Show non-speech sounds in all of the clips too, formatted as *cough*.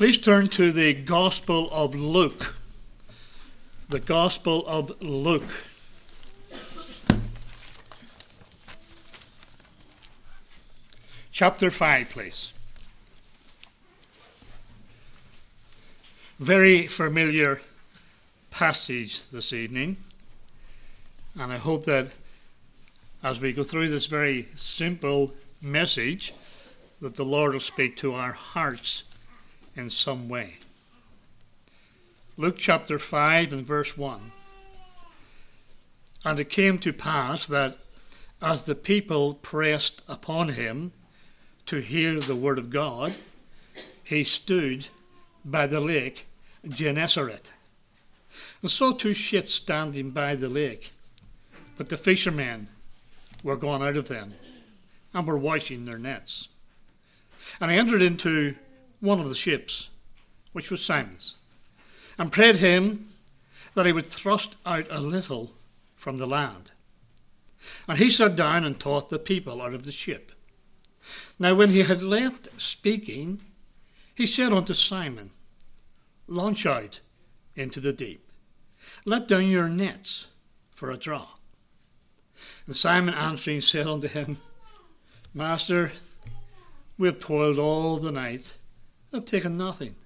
Please turn to the Gospel of Luke. The Gospel of Luke. Chapter 5, please. Very familiar passage this evening, and I hope that as we go through this very simple message, that the Lord will speak to our hearts in some way. Luke chapter 5 and verse 1. And it came to pass that as the people pressed upon him to hear the word of God, he stood by the lake Gennesaret, and saw two ships standing by the lake. But the fishermen were gone out of them, and were washing their nets. And he entered into one of the ships, which was Simon's, and prayed him that he would thrust out a little from the land. And he sat down and taught the people out of the ship. Now, when he had left speaking, he said unto Simon, Launch out into the deep, let down your nets for a draught. And Simon answering said unto him, Master, we have toiled all the night have taken nothing.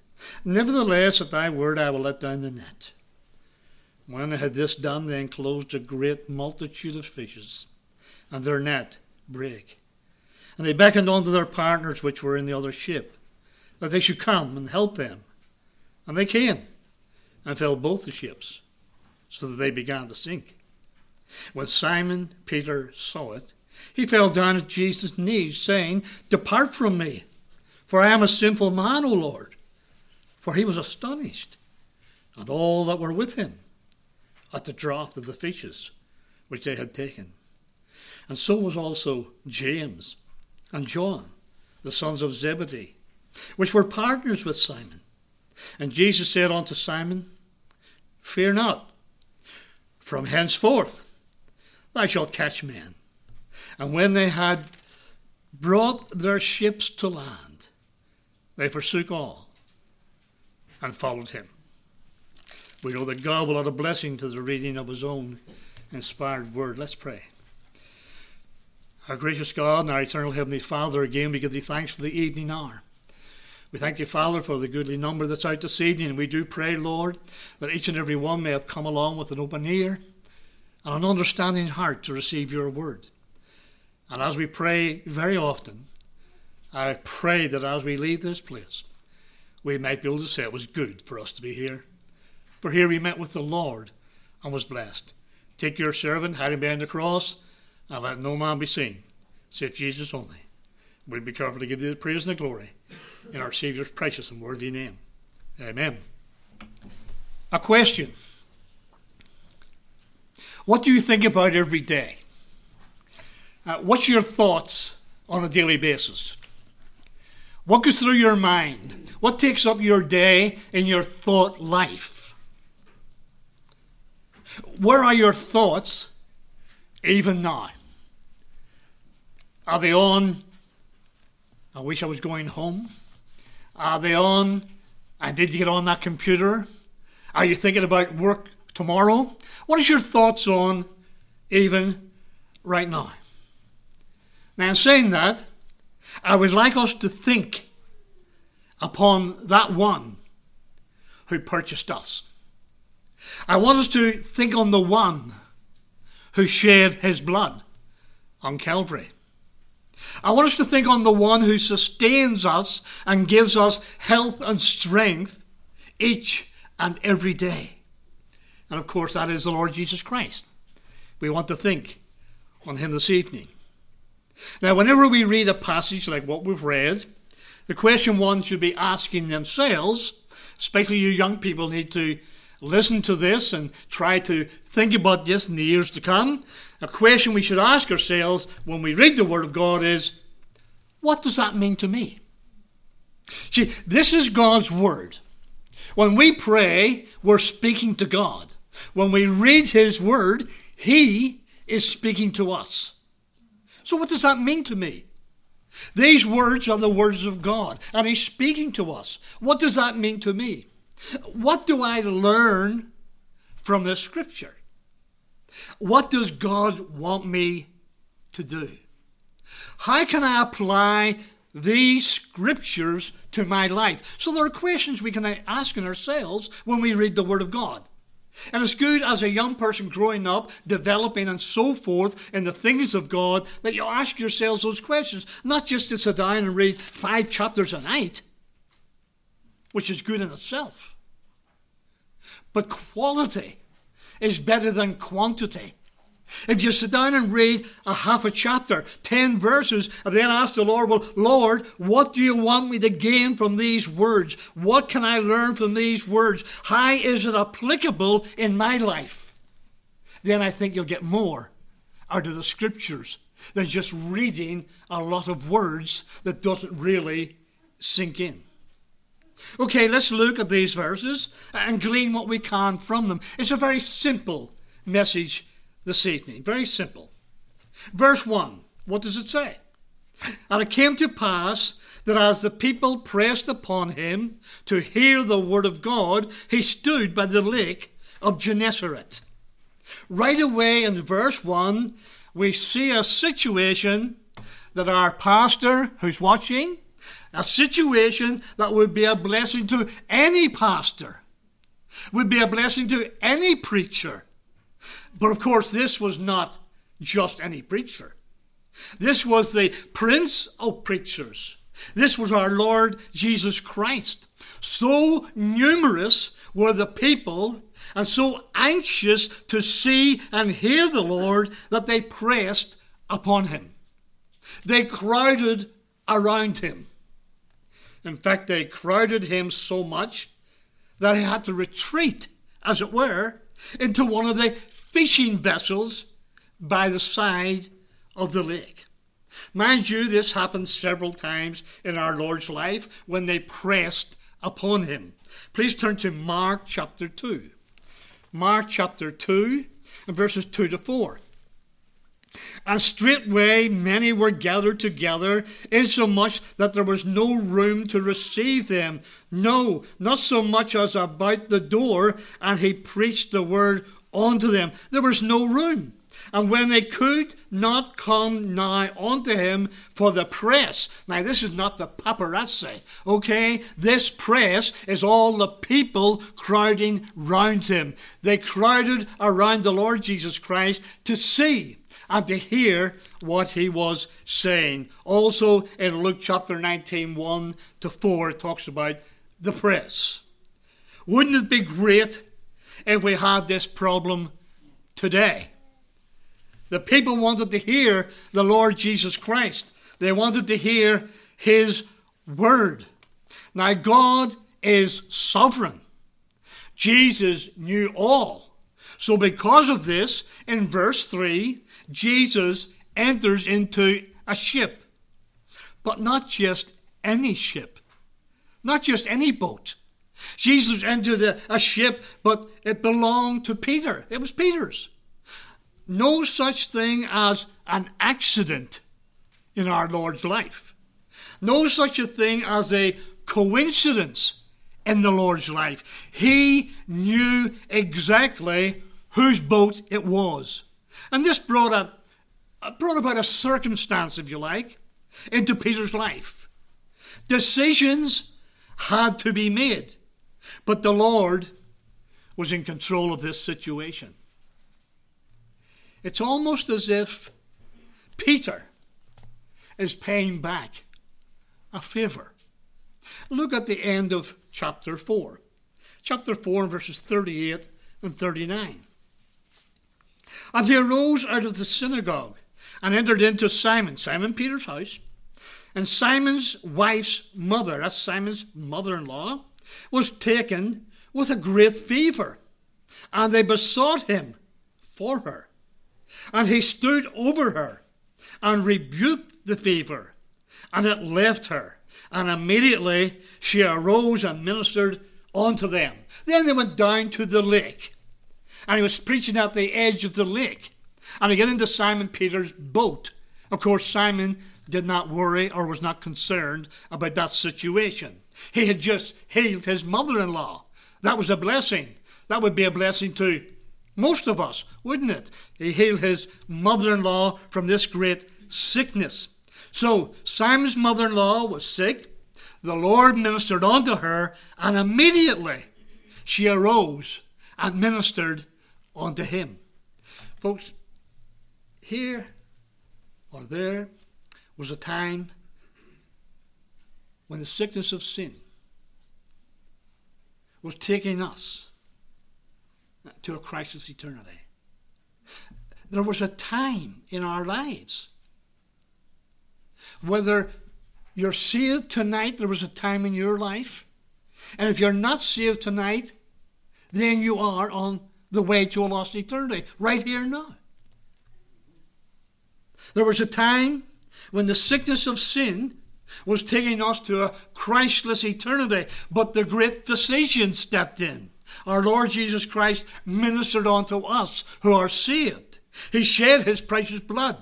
Nevertheless, at thy word I will let down the net. When they had this done, they enclosed a great multitude of fishes, and their net brake. And they beckoned unto their partners which were in the other ship, that they should come and help them. And they came, and filled both the ships, so that they began to sink. When Simon Peter saw it, he fell down at Jesus' knees, saying, Depart from me, for I am a sinful man, O Lord. For he was astonished, and all that were with him, at the draught of the fishes which they had taken. And so was also James and John, the sons of Zebedee, which were partners with Simon. And Jesus said unto Simon, Fear not, from henceforth thou shalt catch men. And when they had brought their ships to land, they forsook all and followed him. We know that God will add a blessing to the reading of his own inspired word. Let's pray. Our gracious God and our eternal Heavenly Father, again we give thee thanks for the evening hour. We thank you, Father, for the goodly number that's out this evening, and we do pray, Lord, that each and every one may have come along with an open ear and an understanding heart to receive your word. And as we pray very often, I pray that as we leave this place, we might be able to say it was good for us to be here. For here we met with the Lord and was blessed. Take your servant, hide him behind the cross, and let no man be seen, save Jesus only. We'll be careful to give thee the praise and the glory in our Saviour's precious and worthy name. Amen. A question. What do you think about every day? Uh, what's your thoughts on a daily basis? What goes through your mind? What takes up your day in your thought life? Where are your thoughts even now? Are they on, I wish I was going home? Are they on, and did get on that computer? Are you thinking about work tomorrow? What is your thoughts on even right now? Now, in saying that, I would like us to think upon that one who purchased us. I want us to think on the one who shed his blood on Calvary. I want us to think on the one who sustains us and gives us health and strength each and every day. And of course, that is the Lord Jesus Christ. We want to think on him this evening. Now, whenever we read a passage like what we've read, the question one should be asking themselves, especially you young people need to listen to this and try to think about this in the years to come. A question we should ask ourselves when we read the Word of God is, what does that mean to me? See, this is God's Word. When we pray, we're speaking to God. When we read His Word, He is speaking to us. So, what does that mean to me? These words are the words of God, and He's speaking to us. What does that mean to me? What do I learn from this scripture? What does God want me to do? How can I apply these scriptures to my life? So there are questions we can ask in ourselves when we read the Word of God. And it's good as a young person growing up, developing, and so forth in the things of God that you ask yourselves those questions, not just to sit down and read five chapters a night, which is good in itself. But quality is better than quantity. If you sit down and read a half a chapter, 10 verses, and then ask the Lord, Well, Lord, what do you want me to gain from these words? What can I learn from these words? How is it applicable in my life? Then I think you'll get more out of the scriptures than just reading a lot of words that doesn't really sink in. Okay, let's look at these verses and glean what we can from them. It's a very simple message this evening. Very simple. Verse 1, what does it say? And it came to pass that as the people pressed upon him to hear the word of God, he stood by the lake of Gennesaret. Right away in verse 1, we see a situation that our pastor who's watching, a situation that would be a blessing to any pastor, would be a blessing to any preacher, but of course, this was not just any preacher. This was the Prince of Preachers. This was our Lord Jesus Christ. So numerous were the people and so anxious to see and hear the Lord that they pressed upon him. They crowded around him. In fact, they crowded him so much that he had to retreat, as it were, into one of the fishing vessels by the side of the lake. Mind you, this happened several times in our Lord's life when they pressed upon him. Please turn to Mark chapter 2. Mark chapter 2 and verses 2 to 4. And straightway many were gathered together, insomuch that there was no room to receive them. No, not so much as about the door, and he preached the word unto them. There was no room. And when they could not come nigh unto him for the press, now this is not the paparazzi, okay? This press is all the people crowding round him. They crowded around the Lord Jesus Christ to see and to hear what he was saying. Also in Luke chapter 19, 1 to 4, it talks about the press. Wouldn't it be great if we had this problem today. The people wanted to hear the Lord Jesus Christ, they wanted to hear his word. Now, God is sovereign. Jesus knew all. So, because of this, in verse 3, Jesus enters into a ship. But not just any ship, not just any boat. Jesus entered a, a ship, but it belonged to Peter. It was Peter's. No such thing as an accident in our Lord's life. No such a thing as a coincidence in the Lord's life. He knew exactly whose boat it was. And this brought, a, brought about a circumstance, if you like, into Peter's life. Decisions had to be made. But the Lord was in control of this situation. It's almost as if Peter is paying back a favor. Look at the end of chapter 4. Chapter 4, verses 38 and 39. And he arose out of the synagogue and entered into Simon, Simon Peter's house. And Simon's wife's mother, that's Simon's mother in law, was taken with a great fever, and they besought him for her. And he stood over her and rebuked the fever, and it left her. And immediately she arose and ministered unto them. Then they went down to the lake, and he was preaching at the edge of the lake. And he got into Simon Peter's boat. Of course, Simon did not worry or was not concerned about that situation. He had just healed his mother in law. That was a blessing. That would be a blessing to most of us, wouldn't it? He healed his mother in law from this great sickness. So Simon's mother in law was sick. The Lord ministered unto her, and immediately she arose and ministered unto him. Folks, here or there was a time when the sickness of sin was taking us to a crisis eternity. There was a time in our lives. Whether you're saved tonight, there was a time in your life. And if you're not saved tonight, then you are on the way to a lost eternity, right here and now. There was a time when the sickness of sin was taking us to a Christless eternity, but the great physician stepped in. Our Lord Jesus Christ ministered unto us who are saved. He shed his precious blood.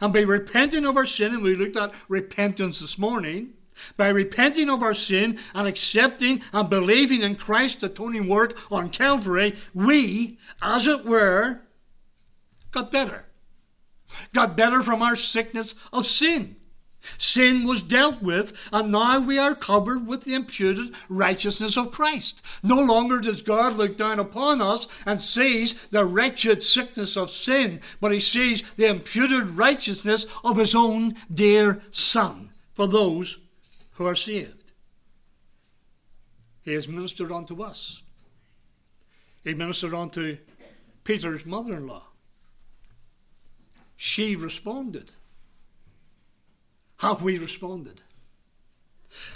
And by repenting of our sin, and we looked at repentance this morning, by repenting of our sin and accepting and believing in Christ's atoning work on Calvary, we, as it were, got better. Got better from our sickness of sin. Sin was dealt with, and now we are covered with the imputed righteousness of Christ. No longer does God look down upon us and sees the wretched sickness of sin, but he sees the imputed righteousness of his own dear Son for those who are saved. He has ministered unto us. He ministered unto Peter's mother in law. She responded. Have we responded?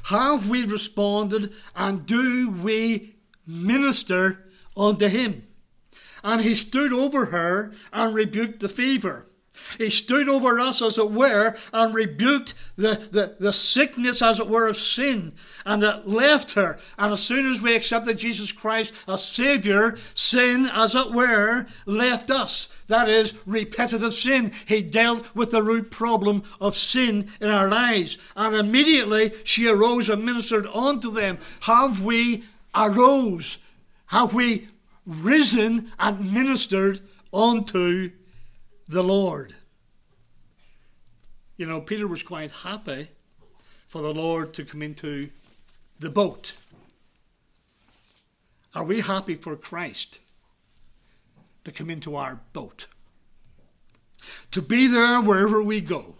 Have we responded and do we minister unto him? And he stood over her and rebuked the fever. He stood over us, as it were, and rebuked the, the, the sickness, as it were, of sin, and it left her. And as soon as we accepted Jesus Christ as Saviour, sin, as it were, left us. That is, repetitive sin. He dealt with the root problem of sin in our lives. And immediately she arose and ministered unto them. Have we arose? Have we risen and ministered unto the Lord. You know, Peter was quite happy for the Lord to come into the boat. Are we happy for Christ to come into our boat? To be there wherever we go,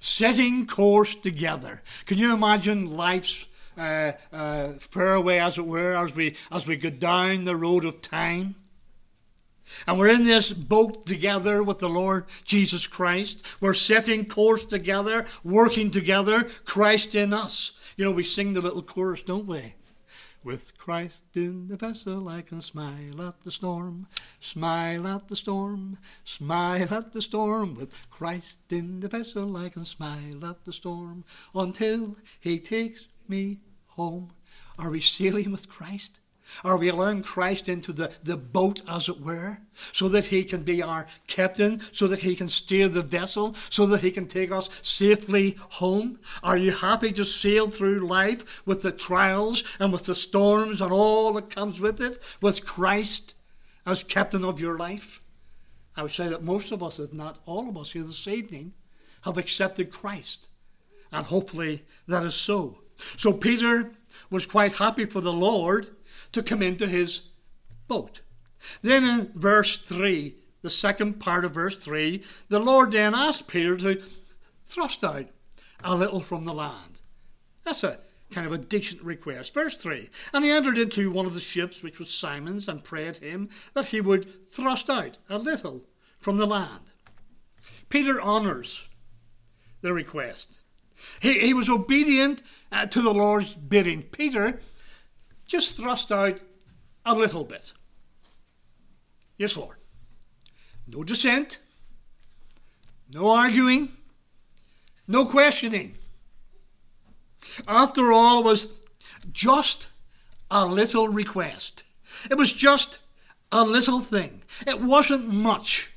setting course together. Can you imagine life's uh, uh, fairway, as it were, as we as we go down the road of time? And we're in this boat together with the Lord Jesus Christ. We're setting course together, working together, Christ in us. You know, we sing the little chorus, don't we? With Christ in the vessel, I can smile at the storm, smile at the storm, smile at the storm. With Christ in the vessel, I can smile at the storm until He takes me home. Are we sailing with Christ? Are we allowing Christ into the, the boat, as it were, so that he can be our captain, so that he can steer the vessel, so that he can take us safely home? Are you happy to sail through life with the trials and with the storms and all that comes with it, with Christ as captain of your life? I would say that most of us, if not all of us here this evening, have accepted Christ. And hopefully that is so. So Peter was quite happy for the Lord to come into his boat. Then in verse 3, the second part of verse 3, the Lord then asked Peter to thrust out a little from the land. That's a kind of a decent request. Verse 3 And he entered into one of the ships, which was Simon's, and prayed him that he would thrust out a little from the land. Peter honours the request. He, he was obedient uh, to the Lord's bidding. Peter just thrust out a little bit. Yes, Lord. No dissent, no arguing, no questioning. After all, it was just a little request. It was just a little thing. It wasn't much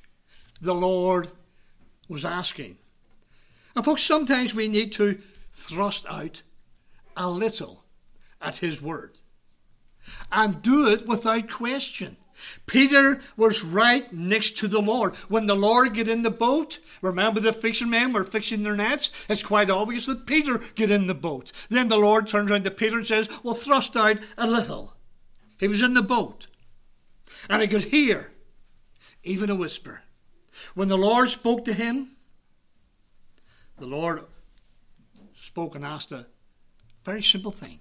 the Lord was asking. And folks, sometimes we need to thrust out a little at His Word and do it without question. Peter was right next to the Lord. When the Lord get in the boat, remember the fishermen were fixing their nets? It's quite obvious that Peter get in the boat. Then the Lord turns around to Peter and says, Well, thrust out a little. He was in the boat. And he could hear even a whisper. When the Lord spoke to him, the Lord spoke and asked a very simple thing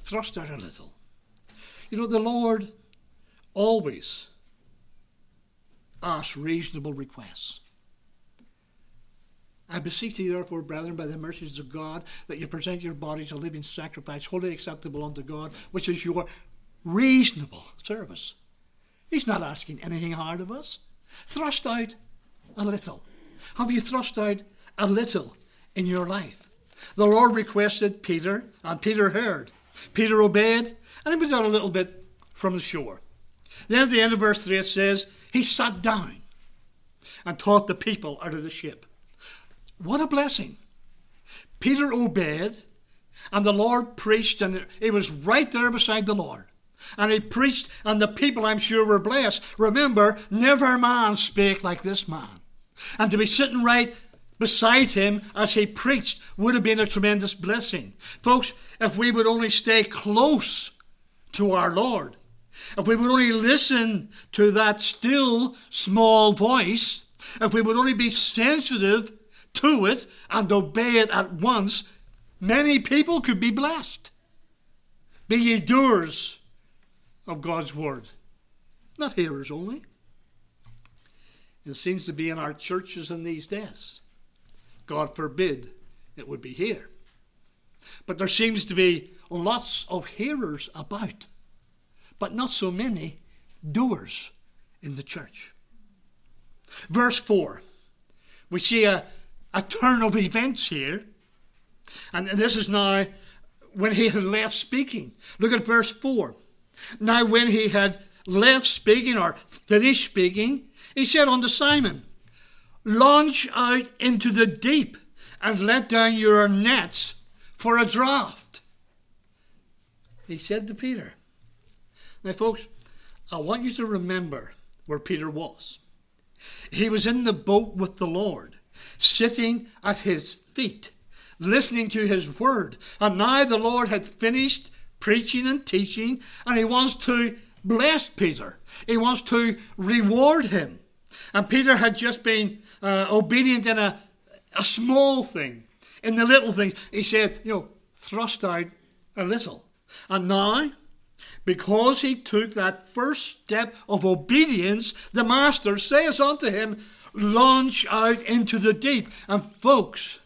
thrust out a little. You know, the Lord always asks reasonable requests. I beseech thee, therefore, brethren, by the mercies of God, that you present your bodies a living sacrifice, wholly acceptable unto God, which is your reasonable service. He's not asking anything hard of us. Thrust out a little. Have you thrust out a little in your life? The Lord requested Peter, and Peter heard. Peter obeyed, and he went out a little bit from the shore. Then at the end of verse 3 it says, He sat down and taught the people out of the ship. What a blessing! Peter obeyed, and the Lord preached, and he was right there beside the Lord. And he preached, and the people, I'm sure, were blessed. Remember, never man spake like this man. And to be sitting right beside him as he preached would have been a tremendous blessing. Folks, if we would only stay close to our Lord, if we would only listen to that still small voice, if we would only be sensitive to it and obey it at once, many people could be blessed. Be ye doers of God's word, not hearers only. It seems to be in our churches in these days. God forbid it would be here. But there seems to be lots of hearers about, but not so many doers in the church. Verse 4, we see a, a turn of events here. And this is now when he had left speaking. Look at verse 4. Now, when he had left speaking or finished speaking, he said unto Simon, Launch out into the deep and let down your nets for a draught. He said to Peter. Now, folks, I want you to remember where Peter was. He was in the boat with the Lord, sitting at his feet, listening to his word. And now the Lord had finished preaching and teaching, and he wants to bless Peter. He wants to reward him. And Peter had just been uh, obedient in a, a small thing, in the little things. He said, you know, thrust out a little. And now, because he took that first step of obedience, the Master says unto him, Launch out into the deep. And folks,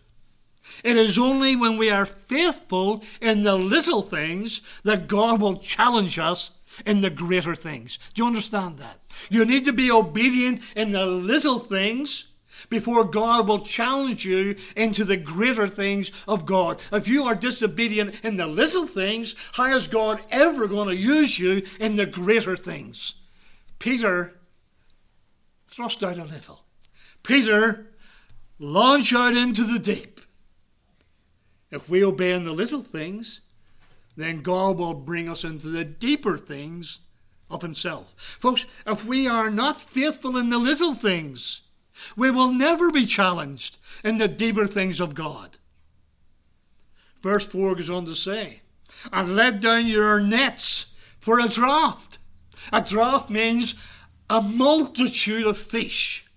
it is only when we are faithful in the little things that God will challenge us in the greater things. Do you understand that? You need to be obedient in the little things before God will challenge you into the greater things of God. If you are disobedient in the little things, how is God ever going to use you in the greater things? Peter thrust out a little. Peter launch out into the deep. If we obey in the little things, then God will bring us into the deeper things of Himself. Folks, if we are not faithful in the little things, we will never be challenged in the deeper things of God. Verse 4 goes on to say, And let down your nets for a draught. A draught means a multitude of fish.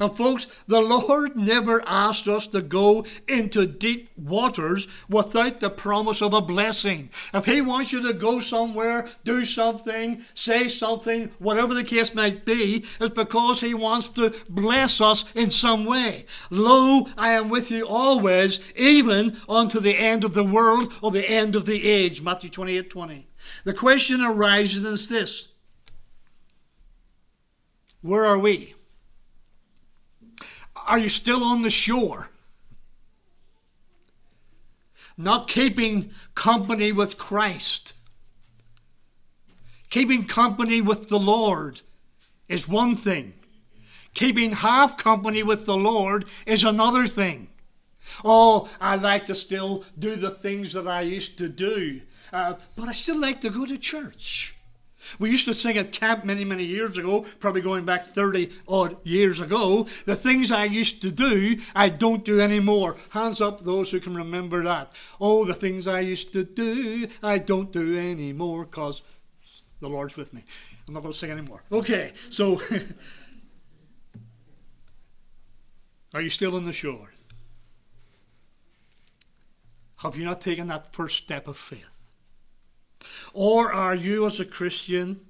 And folks, the Lord never asked us to go into deep waters without the promise of a blessing. If He wants you to go somewhere, do something, say something, whatever the case might be, it's because He wants to bless us in some way. Lo, I am with you always, even unto the end of the world or the end of the age. Matthew 28 20. The question arises is this Where are we? Are you still on the shore? Not keeping company with Christ. Keeping company with the Lord is one thing. Keeping half company with the Lord is another thing. Oh, I like to still do the things that I used to do, uh, but I still like to go to church. We used to sing at camp many, many years ago, probably going back 30 odd years ago. The things I used to do, I don't do anymore. Hands up those who can remember that. Oh, the things I used to do, I don't do anymore because the Lord's with me. I'm not going to sing anymore. Okay, so *laughs* are you still on the shore? Have you not taken that first step of faith? Or are you, as a Christian,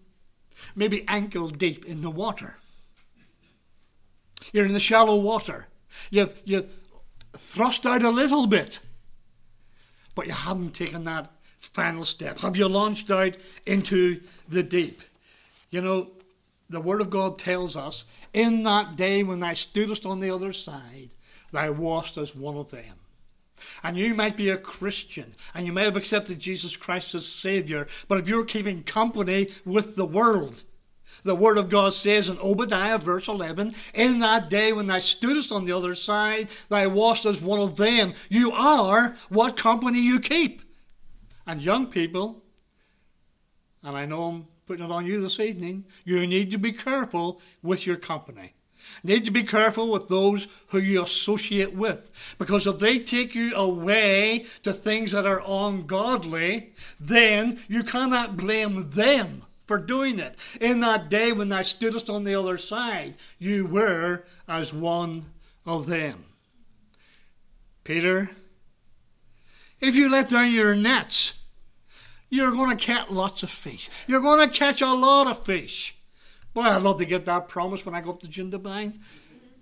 maybe ankle deep in the water? You're in the shallow water. You've, you've thrust out a little bit, but you haven't taken that final step. Have you launched out into the deep? You know, the Word of God tells us, in that day when thou stoodest on the other side, thou wast as one of them. And you might be a Christian and you may have accepted Jesus Christ as Savior, but if you're keeping company with the world, the Word of God says in Obadiah, verse 11, In that day when thou stoodest on the other side, thou wast as one of them. You are what company you keep. And young people, and I know I'm putting it on you this evening, you need to be careful with your company. Need to be careful with those who you associate with. Because if they take you away to things that are ungodly, then you cannot blame them for doing it. In that day when thou stoodest on the other side, you were as one of them. Peter, if you let down your nets, you're going to catch lots of fish. You're going to catch a lot of fish. Boy, I'd love to get that promise when I go up to Jindabyne.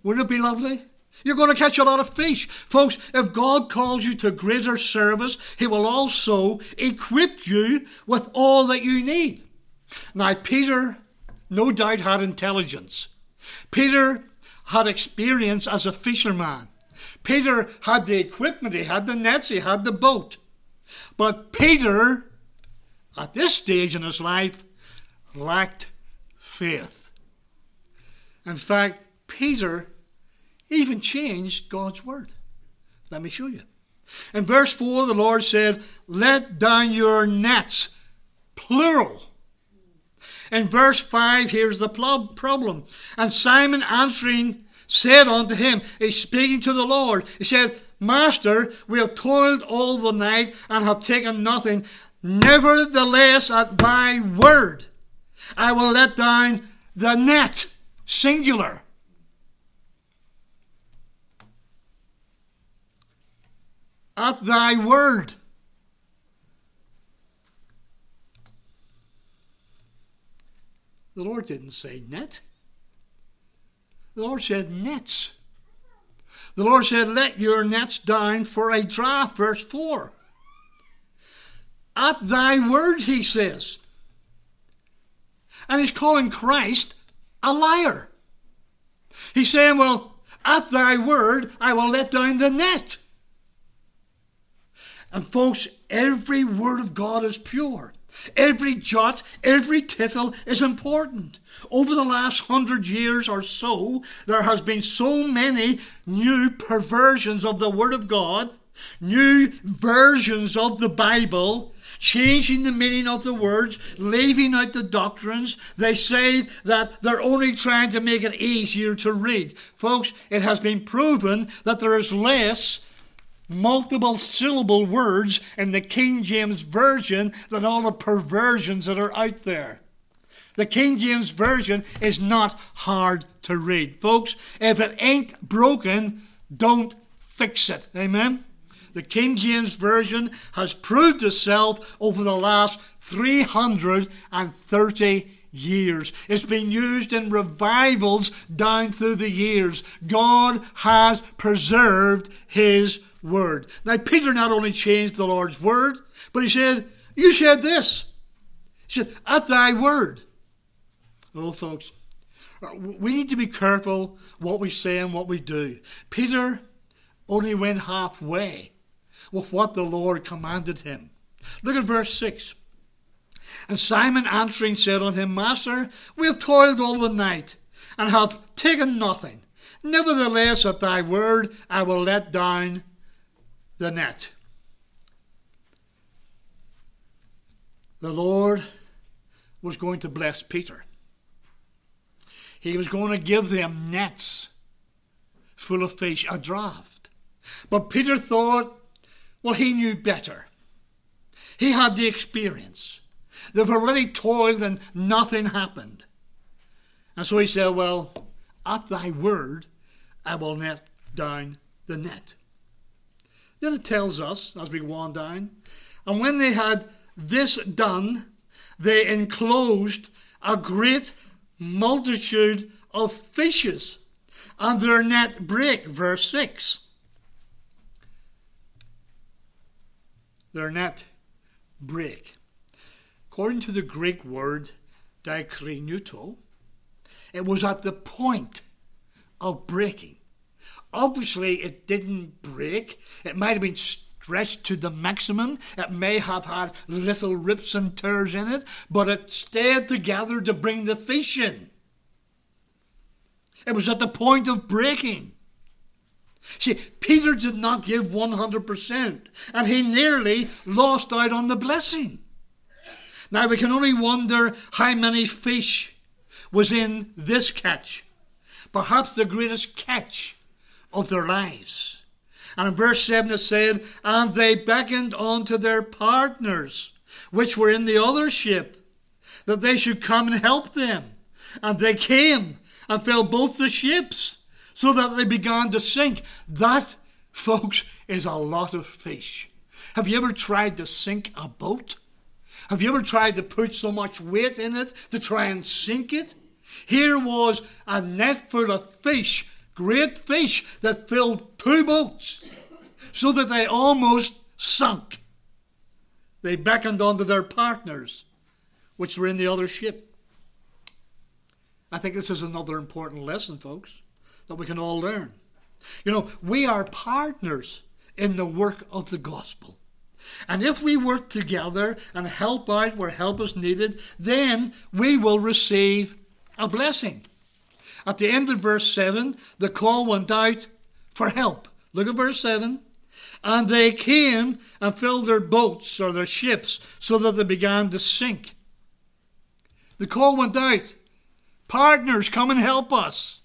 Wouldn't it be lovely? You're going to catch a lot of fish. Folks, if God calls you to greater service, He will also equip you with all that you need. Now, Peter no doubt had intelligence. Peter had experience as a fisherman. Peter had the equipment, he had the nets, he had the boat. But Peter, at this stage in his life, lacked faith. In fact, Peter even changed God's word. Let me show you. In verse 4, the Lord said, Let down your nets, plural. In verse 5, here's the problem. And Simon answering said unto him, He's speaking to the Lord, He said, Master, we have toiled all the night and have taken nothing. Nevertheless, at thy word, I will let down the net, singular. At thy word. The Lord didn't say net. The Lord said nets. The Lord said, Let your nets down for a draught, verse 4. At thy word, he says. And he's calling Christ a liar. He's saying, Well, at thy word, I will let down the net. And folks, every word of God is pure. Every jot, every tittle is important. Over the last hundred years or so, there has been so many new perversions of the Word of God, new versions of the Bible, changing the meaning of the words, leaving out the doctrines. They say that they're only trying to make it easier to read. Folks, it has been proven that there is less multiple syllable words in the King James Version than all the perversions that are out there. The King James Version is not hard to read. Folks, if it ain't broken, don't fix it. Amen? The King James Version has proved itself over the last 330 years. It's been used in revivals down through the years. God has preserved His word. Now, Peter not only changed the Lord's word, but he said, You said this. He said, At thy word. Oh, folks, we need to be careful what we say and what we do. Peter only went halfway with what the Lord commanded him. Look at verse 6. And Simon answering said unto him, Master, we have toiled all the night, and have taken nothing. Nevertheless, at thy word I will let down the net. The Lord was going to bless Peter. He was going to give them nets full of fish, a draft. But Peter thought, well, he knew better. He had the experience. They've already toiled and nothing happened. And so he said, Well, at thy word I will net down the net. Then it tells us, as we go on down, and when they had this done, they enclosed a great multitude of fishes, and their net brake. Verse 6. Their not brake. According to the Greek word dikrinuto, it was at the point of breaking. Obviously, it didn't break. It might have been stretched to the maximum. It may have had little rips and tears in it, but it stayed together to bring the fish in. It was at the point of breaking. See, Peter did not give 100%, and he nearly lost out on the blessing. Now we can only wonder how many fish was in this catch, perhaps the greatest catch of their lives. And in verse 7 it said, And they beckoned unto their partners, which were in the other ship, that they should come and help them. And they came and filled both the ships, so that they began to sink. That, folks, is a lot of fish. Have you ever tried to sink a boat? Have you ever tried to put so much weight in it to try and sink it? Here was a net full of fish, great fish, that filled two boats, so that they almost sunk. They beckoned unto their partners, which were in the other ship. I think this is another important lesson, folks, that we can all learn. You know, we are partners in the work of the gospel. And if we work together and help out where help is needed, then we will receive a blessing. At the end of verse 7, the call went out for help. Look at verse 7. And they came and filled their boats or their ships so that they began to sink. The call went out. Partners, come and help us.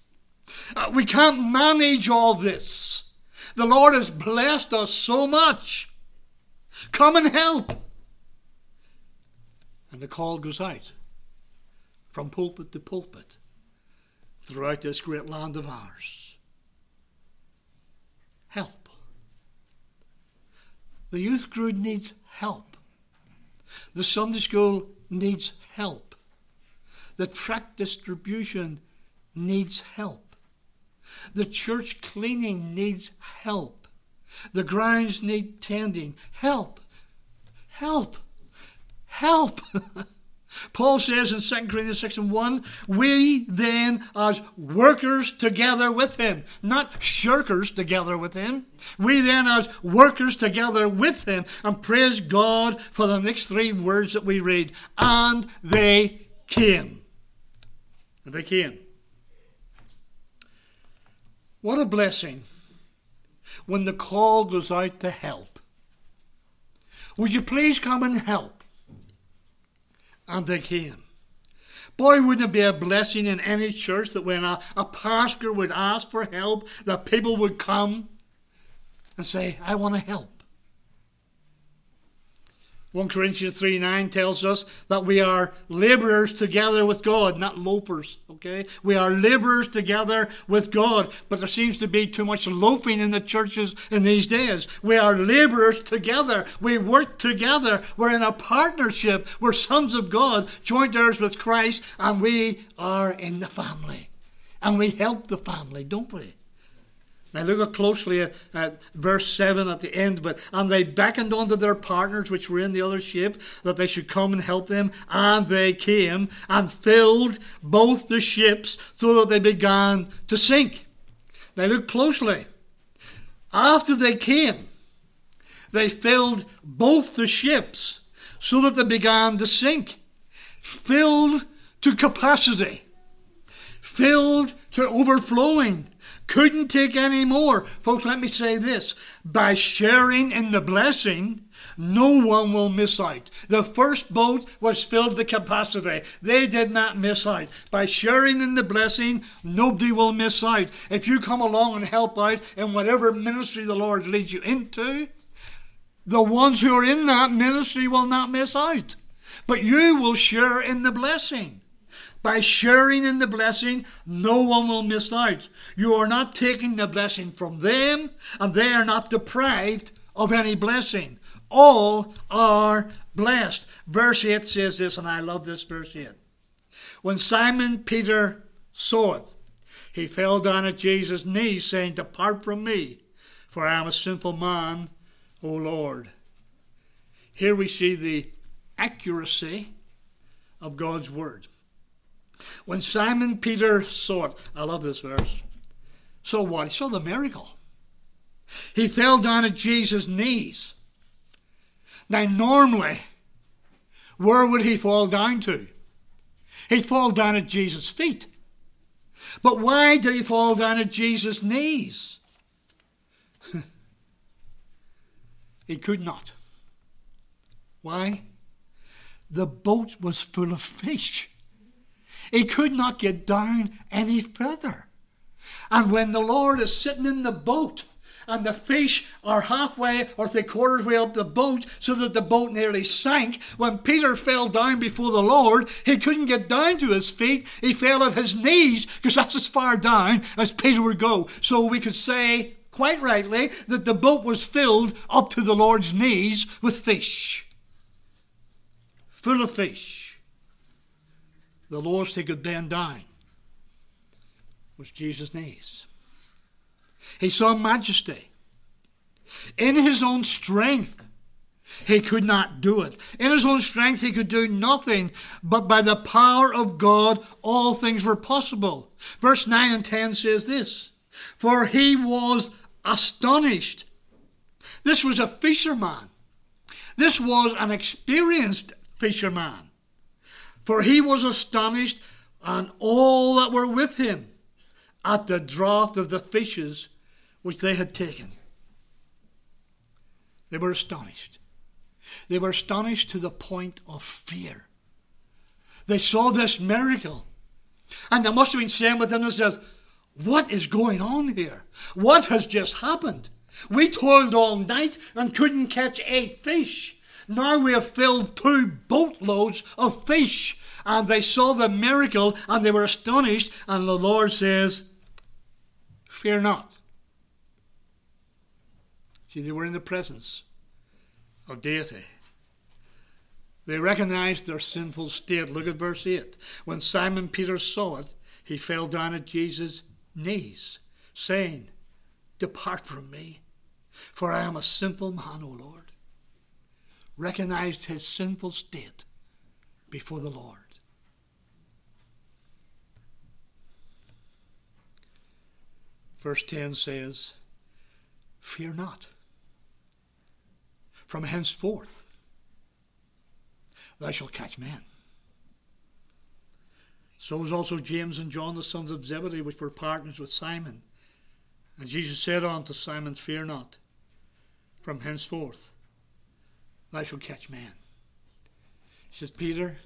Uh, we can't manage all this. The Lord has blessed us so much. Come and help. And the call goes out from pulpit to pulpit throughout this great land of ours. Help. The youth group needs help. The Sunday school needs help. The tract distribution needs help. The church cleaning needs help. The grounds need tending. Help! Help! Help! *laughs* Paul says in 2 Corinthians 6 and 1, we then, as workers together with him, not shirkers together with him, we then, as workers together with him, and praise God for the next three words that we read, and they came. And they came. What a blessing when the call goes out to help. Would you please come and help? And they came. Boy, wouldn't it be a blessing in any church that when a, a pastor would ask for help, that people would come and say, I want to help. 1 Corinthians 3 9 tells us that we are laborers together with God, not loafers, okay? We are laborers together with God, but there seems to be too much loafing in the churches in these days. We are laborers together. We work together. We're in a partnership. We're sons of God, joint heirs with Christ, and we are in the family. And we help the family, don't we? Now look closely at, at, verse 7 at the end. But and they beckoned unto their partners which were in the other ship that they should come and help them, and they came and filled both the ships so that they began to sink. Now look closely. After they came, they filled both the ships so that they began to sink. Filled to capacity filled to overflowing, couldn't take any more. Folks, let me say this by sharing in the blessing, no one will miss out. The first boat was filled to capacity. They did not miss out. By sharing in the blessing, nobody will miss out. If you come along and help out in whatever ministry the Lord leads you into, the ones who are in that ministry will not miss out. But you will share in the blessing. By sharing in the blessing, no one will miss out. You are not taking the blessing from them, and they are not deprived of any blessing. All are blessed. Verse 8 says this, and I love this verse 8. When Simon Peter saw it, he fell down at Jesus' knees, saying, Depart from me, for I am a sinful man, O Lord. Here we see the accuracy of God's word. When Simon Peter saw it, I love this verse. So what? He saw the miracle. He fell down at Jesus' knees. Now, normally, where would he fall down to? He'd fall down at Jesus' feet. But why did he fall down at Jesus' knees? *laughs* he could not. Why? The boat was full of fish. He could not get down any further. And when the Lord is sitting in the boat, and the fish are halfway or three quarters way up the boat so that the boat nearly sank. When Peter fell down before the Lord, he couldn't get down to his feet. He fell at his knees because that's as far down as Peter would go. So we could say, quite rightly, that the boat was filled up to the Lord's knees with fish. Full of fish the lowest he could bend was Jesus' knees. He saw majesty. In his own strength, he could not do it. In his own strength, he could do nothing, but by the power of God, all things were possible. Verse 9 and 10 says this For he was astonished. This was a fisherman. This was an experienced fisherman. For he was astonished, and all that were with him, at the draught of the fishes which they had taken. They were astonished. They were astonished to the point of fear. They saw this miracle, and they must have been saying within themselves, What is going on here? What has just happened? We toiled all night and couldn't catch eight fish. Now we have filled two boatloads of fish. And they saw the miracle and they were astonished. And the Lord says, Fear not. See, they were in the presence of deity. They recognized their sinful state. Look at verse 8. When Simon Peter saw it, he fell down at Jesus' knees, saying, Depart from me, for I am a sinful man, O Lord recognized his sinful state before the Lord. Verse 10 says, Fear not. From henceforth thou shalt catch men. So was also James and John, the sons of Zebedee, which were partners with Simon. And Jesus said unto Simon, Fear not. From henceforth thou shalt catch men. He says, Peter,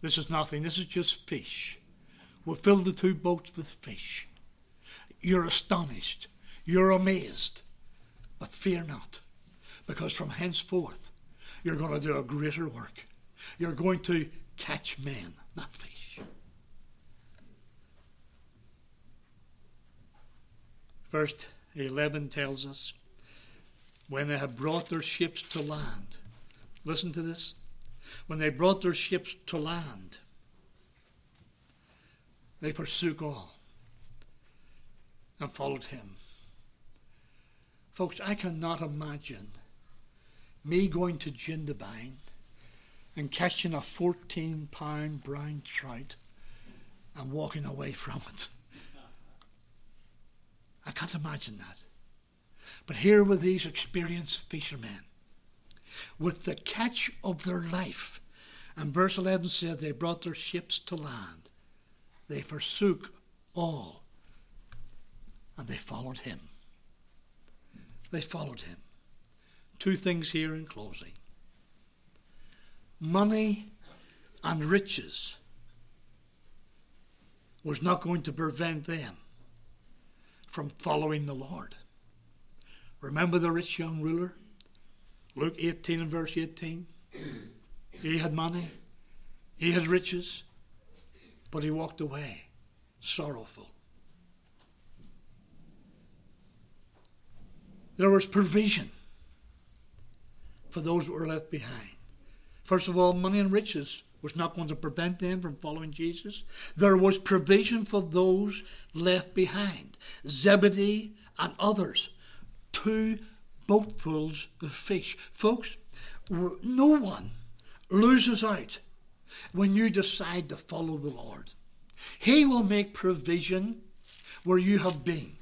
this is nothing. This is just fish. We'll fill the two boats with fish. You're astonished. You're amazed. But fear not, because from henceforth you're going to do a greater work. You're going to catch men, not fish. Verse 11 tells us when they had brought their ships to land. Listen to this. When they brought their ships to land, they forsook all and followed him. Folks, I cannot imagine me going to Jindabyne and catching a 14 pound brown trout and walking away from it. I can't imagine that. But here were these experienced fishermen with the catch of their life. And verse 11 said they brought their ships to land they forsook all and they followed him. They followed him. Two things here in closing money and riches was not going to prevent them from following the Lord. Remember the rich young ruler? Luke 18 and verse 18. *clears throat* He had money, he had riches, but he walked away sorrowful. There was provision for those who were left behind. First of all, money and riches was not going to prevent them from following Jesus. There was provision for those left behind. Zebedee and others. Two boatfuls of fish. Folks, no one loses out when you decide to follow the Lord. He will make provision where you have been.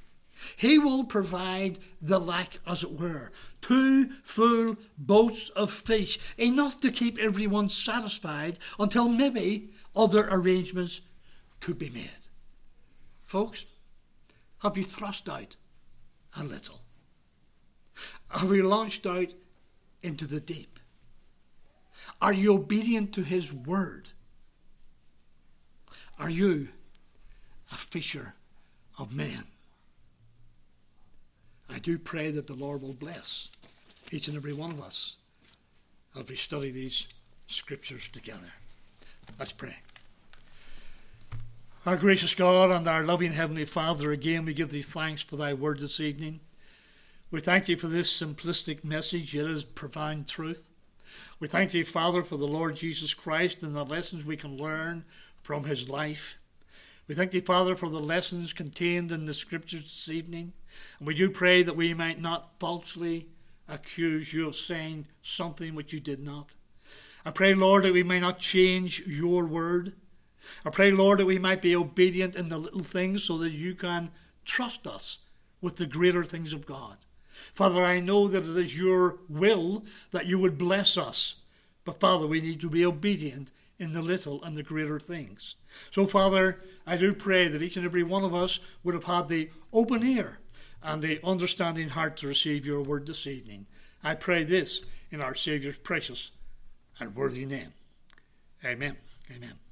He will provide the lack, as it were. Two full boats of fish, enough to keep everyone satisfied until maybe other arrangements could be made. Folks, have you thrust out a little? Have you launched out into the deep? Are you obedient to His word? Are you a fisher of men? I do pray that the Lord will bless each and every one of us as we study these scriptures together. Let's pray. Our gracious God and our loving Heavenly Father, again we give thee thanks for thy word this evening. We thank you for this simplistic message, yet is profound truth. We thank you, Father, for the Lord Jesus Christ and the lessons we can learn from his life. We thank you, Father, for the lessons contained in the scriptures this evening. And we do pray that we might not falsely accuse you of saying something which you did not. I pray, Lord, that we may not change your word. I pray, Lord, that we might be obedient in the little things so that you can trust us with the greater things of God. Father, I know that it is your will that you would bless us. But Father, we need to be obedient in the little and the greater things. So, Father, I do pray that each and every one of us would have had the open ear and the understanding heart to receive your word this evening. I pray this in our Saviour's precious and worthy name. Amen. Amen.